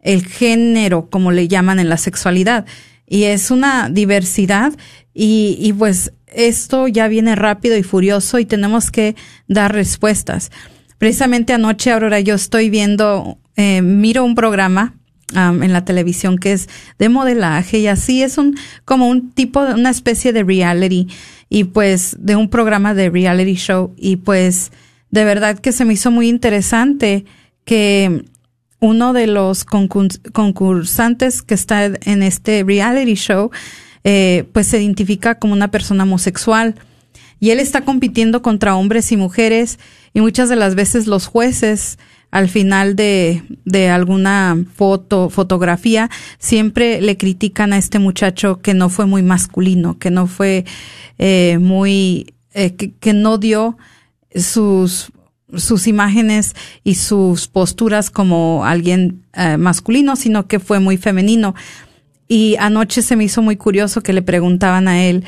el género, como le llaman en la sexualidad. Y es una diversidad y, y pues esto ya viene rápido y furioso y tenemos que dar respuestas. Precisamente anoche, Aurora, yo estoy viendo, eh, miro un programa en la televisión que es de modelaje y así es un como un tipo una especie de reality y pues de un programa de reality show y pues de verdad que se me hizo muy interesante que uno de los concursantes que está en este reality show eh, pues se identifica como una persona homosexual. Y él está compitiendo contra hombres y mujeres y muchas de las veces los jueces al final de, de alguna foto, fotografía, siempre le critican a este muchacho que no fue muy masculino, que no fue eh, muy, eh, que, no dio sus sus imágenes y sus posturas como alguien eh, masculino, sino que fue muy femenino. Y anoche se me hizo muy curioso que le preguntaban a él,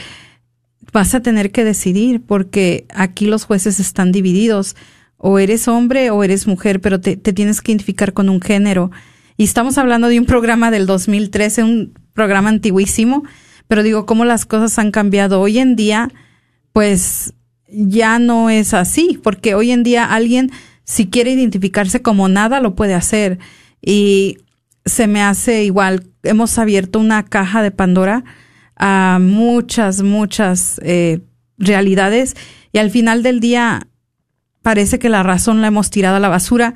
vas a tener que decidir porque aquí los jueces están divididos o eres hombre o eres mujer, pero te, tienes que identificar con un género. Y estamos hablando de un programa del 2013, un programa antiguísimo, pero digo, cómo las cosas han cambiado. Hoy en día, pues ya no es así, porque hoy en día alguien, si quiere identificarse como nada, lo puede hacer. Y se me hace igual, hemos abierto una caja de Pandora a muchas, muchas eh, realidades y al final del día parece que la razón la hemos tirado a la basura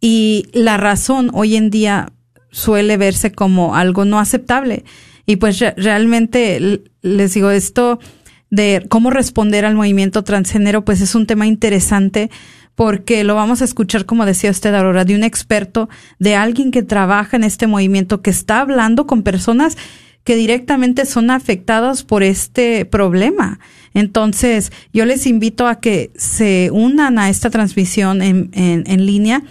y la razón hoy en día suele verse como algo no aceptable. Y pues realmente les digo esto de cómo responder al movimiento transgénero, pues es un tema interesante porque lo vamos a escuchar, como decía usted, Aurora, de un experto, de alguien que trabaja en este movimiento, que está hablando con personas que directamente son afectadas por este problema. Entonces, yo les invito a que se unan a esta transmisión en, en, línea.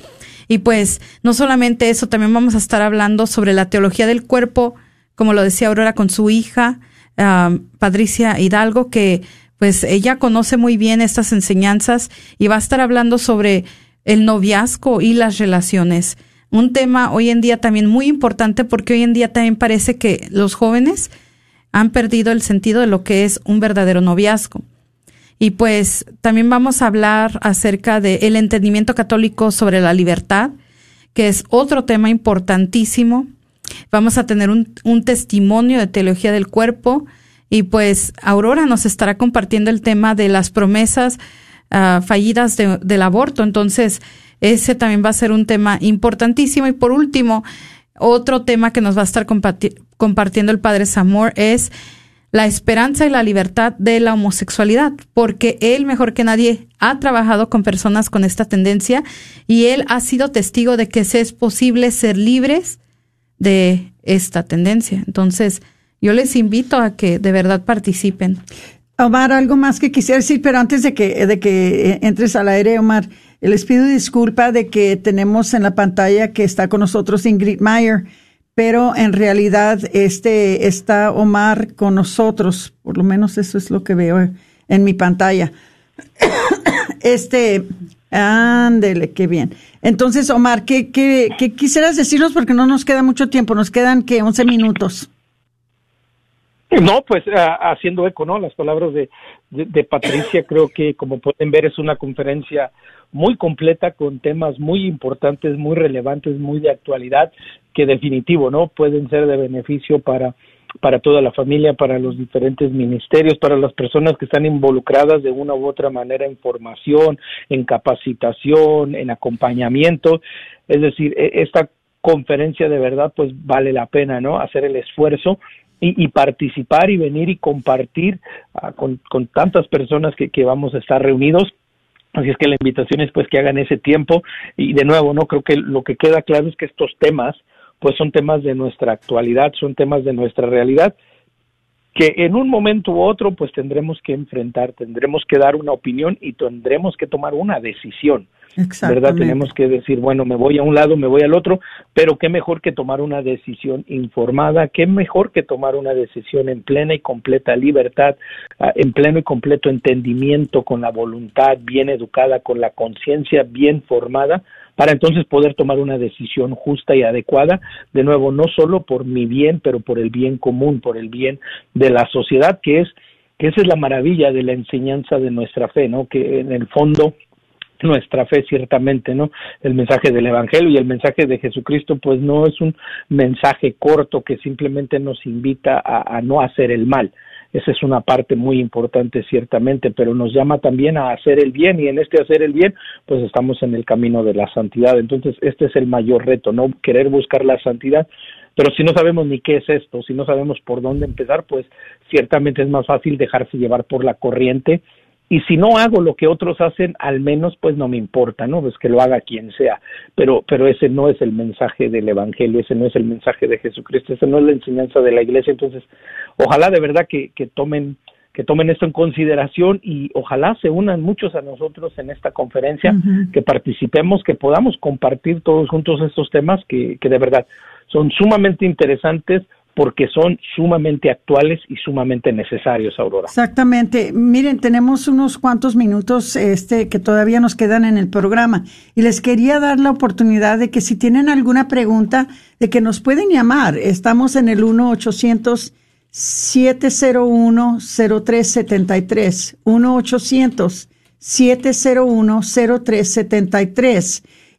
Y pues, no solamente eso, también vamos a estar hablando sobre la teología del cuerpo, como lo decía Aurora con su hija, uh, Patricia Hidalgo, que pues ella conoce muy bien estas enseñanzas y va a estar hablando sobre el noviazgo y las relaciones un tema hoy en día también muy importante porque hoy en día también parece que los jóvenes han perdido el sentido de lo que es un verdadero noviazgo. Y pues también vamos a hablar acerca del el entendimiento católico sobre la libertad, que es otro tema importantísimo. Vamos a tener un, un testimonio de teología del cuerpo y pues Aurora nos estará compartiendo el tema de las promesas ah, fallidas del aborto. Entonces, ese también va a ser un tema importantísimo. Y por último, otro tema que nos va a estar compartiendo el padre Samor es la esperanza y la libertad de la homosexualidad, porque él mejor que nadie ha trabajado con personas con esta tendencia y él ha sido testigo de que es posible ser libres de esta tendencia. Entonces, yo les invito a que de verdad participen. Omar, algo más que quisiera decir, pero antes de que, de que entres al aire, Omar, les pido disculpa de que tenemos en la pantalla que está con nosotros Ingrid Meyer, pero en realidad este está Omar con nosotros, por lo menos eso es lo que veo en mi pantalla. *coughs* Este, ándele, qué bien. Entonces, Omar, ¿qué, qué, qué quisieras decirnos? Porque no nos queda mucho tiempo, nos quedan que 11 minutos. No, pues haciendo eco, ¿no? Las palabras de, Patricia. Creo que, como pueden ver, es una conferencia muy completa con temas muy importantes, muy relevantes, muy de actualidad, que definitivo, ¿no? Pueden ser de beneficio para para toda la familia, para los diferentes ministerios, para las personas que están involucradas de una u otra manera en formación, en capacitación, en acompañamiento. Es decir, e, esta conferencia de verdad pues vale la pena, ¿no? Hacer el esfuerzo y, participar y venir y compartir ah, con, con, tantas personas que, que vamos a estar reunidos Así es que la invitación es pues que hagan ese tiempo y de nuevo, no creo que lo que queda claro es que estos temas pues son temas de nuestra actualidad, son temas de nuestra realidad que en un momento u otro pues tendremos que enfrentar, tendremos que dar una opinión y tendremos que tomar una decisión. ¿Verdad? Tenemos que decir, bueno, me voy a un lado, me voy al otro, pero qué mejor que tomar una decisión informada, qué mejor que tomar una decisión en plena y completa libertad, ah, en pleno y completo entendimiento, con la voluntad bien educada, con la conciencia bien formada, para entonces poder tomar una decisión justa y adecuada, de nuevo, no solo por mi bien, pero por el bien común, por el bien de la sociedad, que es que esa es la maravilla de la enseñanza de nuestra fe, ¿no? Que en el fondo nuestra fe ciertamente, ¿no? El mensaje del Evangelio y el mensaje de Jesucristo, pues no es un mensaje corto que simplemente nos invita a, a no hacer el mal, esa es una parte muy importante ciertamente, pero nos llama también a hacer el bien y en este hacer el bien, pues estamos en el camino de la santidad. Entonces, este es el mayor reto, no querer buscar la santidad, pero si no sabemos ni qué es esto, si no sabemos por dónde empezar, pues ciertamente es más fácil dejarse llevar por la corriente y si no hago lo que otros hacen, al menos pues no me importa, ¿no? Pues que lo haga quien sea, pero, pero ese no es el mensaje del Evangelio, ese no es el mensaje de Jesucristo, ese no es la enseñanza de la iglesia, entonces ojalá de verdad que, que tomen que tomen esto en consideración y ojalá se unan muchos a nosotros en esta conferencia, que participemos, que podamos compartir todos juntos estos temas que, que de verdad son sumamente interesantes, porque son sumamente actuales y sumamente necesarios, Aurora. Exactamente. Miren, tenemos unos cuantos minutos este que todavía nos quedan en el programa y les quería dar la oportunidad de que si tienen alguna pregunta de que nos pueden llamar. Estamos en el 1 800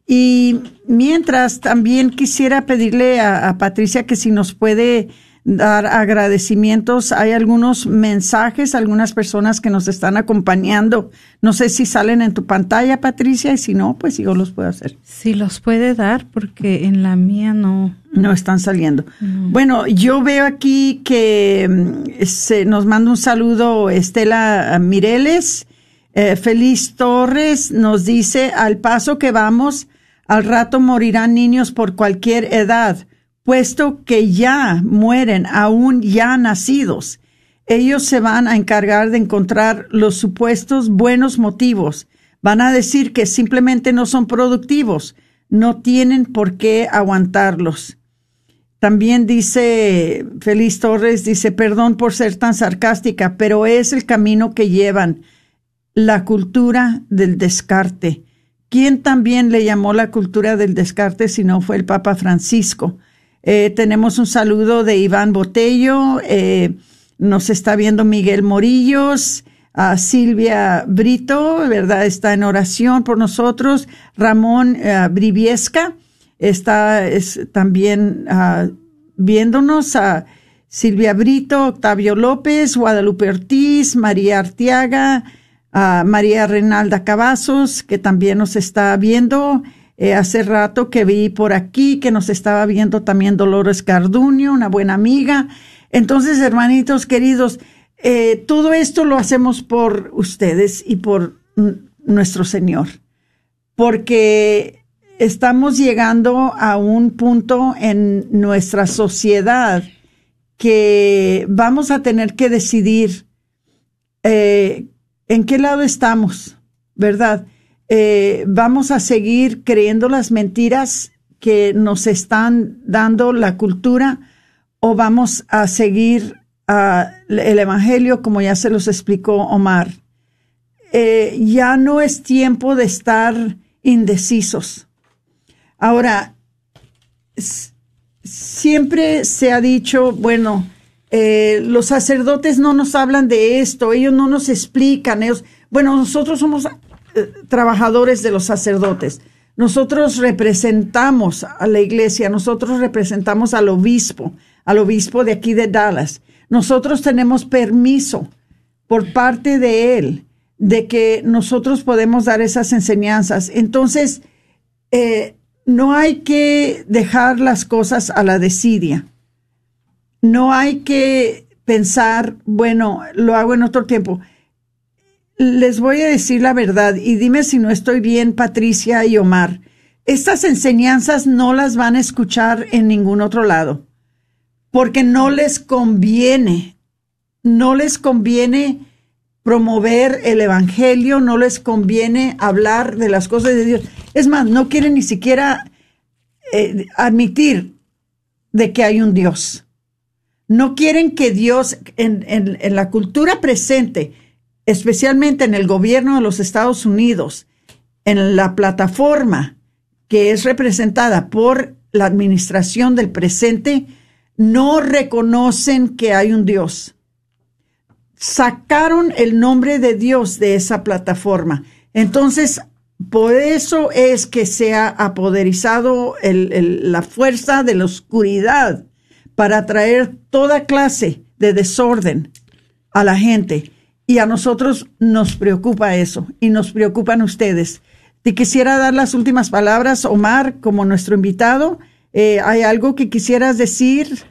701 0373 1 800 701 0373 y mientras también quisiera pedirle a, Patricia que si nos puede dar agradecimientos. Hay algunos mensajes, algunas personas que nos están acompañando. No sé si salen en tu pantalla, Patricia, y si no, pues yo los puedo hacer. Sí, los puede dar porque en la mía no. No están saliendo. Bueno, yo veo aquí que mm, se nos manda un saludo Estela Mireles. Eh, Feliz Torres nos dice, al paso que vamos, al rato morirán niños por cualquier edad, puesto que ya mueren aún ya nacidos. Ellos se van a encargar de encontrar los supuestos buenos motivos. Van a decir que simplemente no son productivos. No tienen por qué aguantarlos. También dice Feliz Torres, dice, perdón por ser tan sarcástica, pero es el camino que llevan, la cultura del descarte. ¿Quién también le llamó la cultura del descarte si no fue el Papa Francisco? Eh, tenemos un saludo de Iván Botello, eh, nos está viendo Miguel Morillos, a Silvia Brito, ¿verdad? Está en oración por nosotros. Ramón uh, Briviesca está también ah, viéndonos. A Silvia Brito, Octavio López, Guadalupe Ortiz, María Artiaga, a María Renalda Cavazos, que también nos está viendo. Eh, hace rato que vi por aquí que nos estaba viendo también Dolores Carduño, una buena amiga. Entonces, hermanitos queridos, eh, todo esto lo hacemos por ustedes y por nuestro Señor, porque estamos llegando a un punto en nuestra sociedad que vamos a tener que decidir eh, en qué lado estamos, ¿verdad? Eh, vamos a seguir creyendo las mentiras que nos están dando la cultura o vamos a seguir el Evangelio como ya se los explicó Omar. Eh, ya no es tiempo de estar indecisos. Ahora, siempre se ha dicho, bueno, eh, los sacerdotes no nos hablan de esto, ellos no nos explican, ellos, bueno, nosotros somos eh, trabajadores de los sacerdotes. Nosotros representamos a la iglesia, nosotros representamos al obispo, al obispo de aquí de Dallas. Nosotros tenemos permiso por parte de él de que nosotros podemos dar esas enseñanzas. Entonces, eh, no hay que dejar las cosas a la desidia. No hay que pensar, bueno, lo hago en otro tiempo les voy a decir la verdad y dime si no estoy bien, Patricia y Omar. Estas enseñanzas no las van a escuchar en ningún otro lado, porque no les conviene, no les conviene promover el Evangelio, no les conviene hablar de las cosas de Dios. Es más, no quieren ni siquiera eh, admitir de que hay un Dios. No quieren que Dios, en, en la cultura presente, especialmente en el gobierno de los Estados Unidos, en la plataforma que es representada por la administración del presente, no reconocen que hay un Dios. Sacaron el nombre de Dios de esa plataforma. Entonces, por eso es que se ha apoderizado la fuerza de la oscuridad para traer toda clase de desorden a la gente. Y a nosotros nos preocupa eso y nos preocupan ustedes. Te quisiera dar las últimas palabras, Omar, como nuestro invitado. Eh, ¿Hay algo que quisieras decir?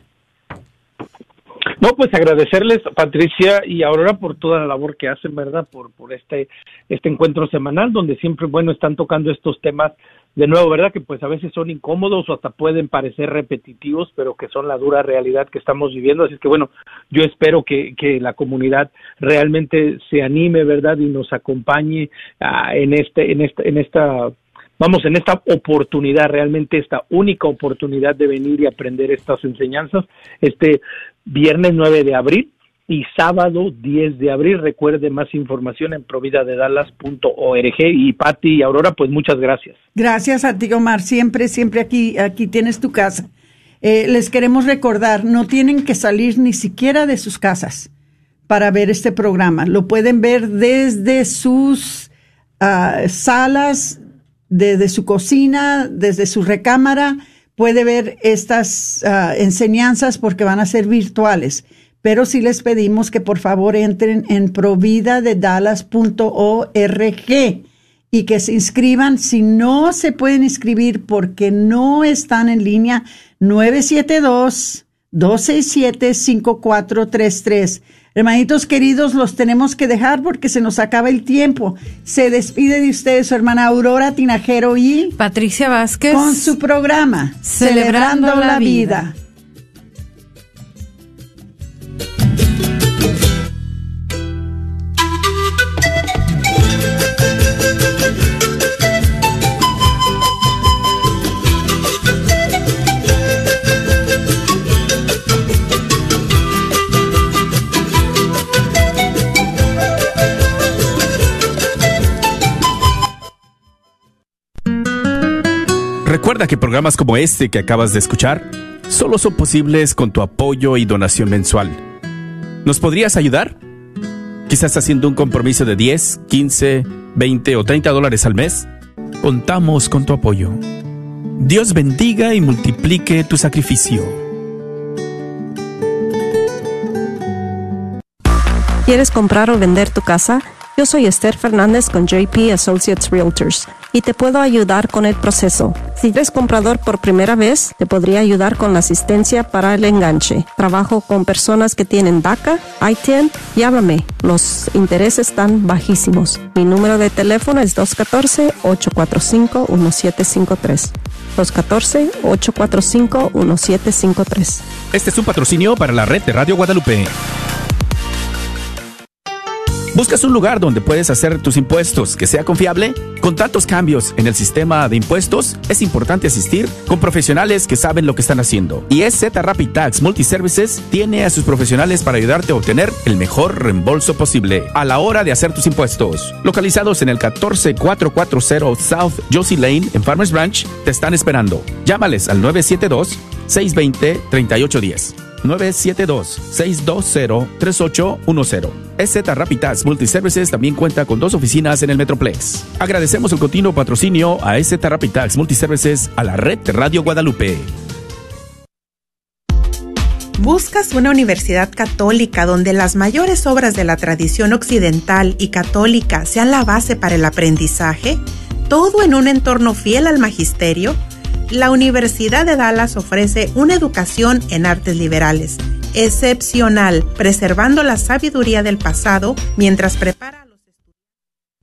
No, pues agradecerles, Patricia y Aurora, por toda la labor que hacen, ¿verdad? Por, por este, este encuentro semanal, donde siempre, bueno, están tocando estos temas de nuevo, ¿verdad? Que pues a veces son incómodos o hasta pueden parecer repetitivos, pero que son la dura realidad que estamos viviendo. Así que bueno, yo espero que, que la comunidad realmente se anime, ¿verdad? Y nos acompañe uh, en este, en esta, en esta vamos, en esta oportunidad, realmente esta única oportunidad de venir y aprender estas enseñanzas, este viernes 9 de abril, y sábado 10 de abril. Recuerde más información en providadedalas.org y Patti y Aurora, pues muchas gracias. Gracias a ti, Omar. Siempre, siempre aquí, aquí tienes tu casa. Eh, les queremos recordar, no tienen que salir ni siquiera de sus casas para ver este programa. Lo pueden ver desde sus uh, salas, desde su cocina, desde su recámara. Puede ver estas uh, enseñanzas porque van a ser virtuales pero sí les pedimos que por favor entren en providadedallas.org y que se inscriban. Si no se pueden inscribir porque no están en línea, 972-267-5433. Hermanitos queridos, los tenemos que dejar porque se nos acaba el tiempo. Se despide de ustedes su hermana Aurora Tinajero y Patricia Vázquez con su programa Celebrando, la, vida. Recuerda que programas como este que acabas de escuchar solo son posibles con tu apoyo y donación mensual. ¿Nos podrías ayudar? Quizás haciendo un compromiso de 10, 15, 20 o 30 dólares al mes. Contamos con tu apoyo. Dios bendiga y multiplique tu sacrificio. ¿Quieres comprar o vender tu casa? Yo soy Esther Fernández con JP Associates Realtors y te puedo ayudar con el proceso. Si eres comprador por primera vez, te podría ayudar con la asistencia para el enganche. Trabajo con personas que tienen DACA, ITIN, llámame. Los intereses están bajísimos. Mi número de teléfono es 214-845-1753. 214-845-1753. Este es un patrocinio para la red de Radio Guadalupe. ¿Buscas un lugar donde puedes hacer tus impuestos que sea confiable? Con tantos cambios en el sistema de impuestos, es importante asistir con profesionales que saben lo que están haciendo. Y EZ Rapid Tax Multiservices tiene a sus profesionales para ayudarte a obtener el mejor reembolso posible a la hora de hacer tus impuestos. Localizados en el 14440 South Josie Lane en Farmers Branch, te están esperando. Llámales al 972 620 3810. 972-620-3810. EZ Rapid Tax Multiservices también cuenta con dos oficinas en el Metroplex. Agradecemos el continuo patrocinio a EZ Rapid Tax Multiservices a la red Radio Guadalupe. ¿Buscas una universidad católica donde las mayores obras de la tradición occidental y católica sean la base para el aprendizaje? ¿Todo en un entorno fiel al magisterio? La Universidad de Dallas ofrece una educación en artes liberales, excepcional, preservando la sabiduría del pasado mientras prepara a los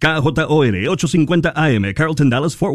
KJOR 850 AM, Carlton Dallas Forward.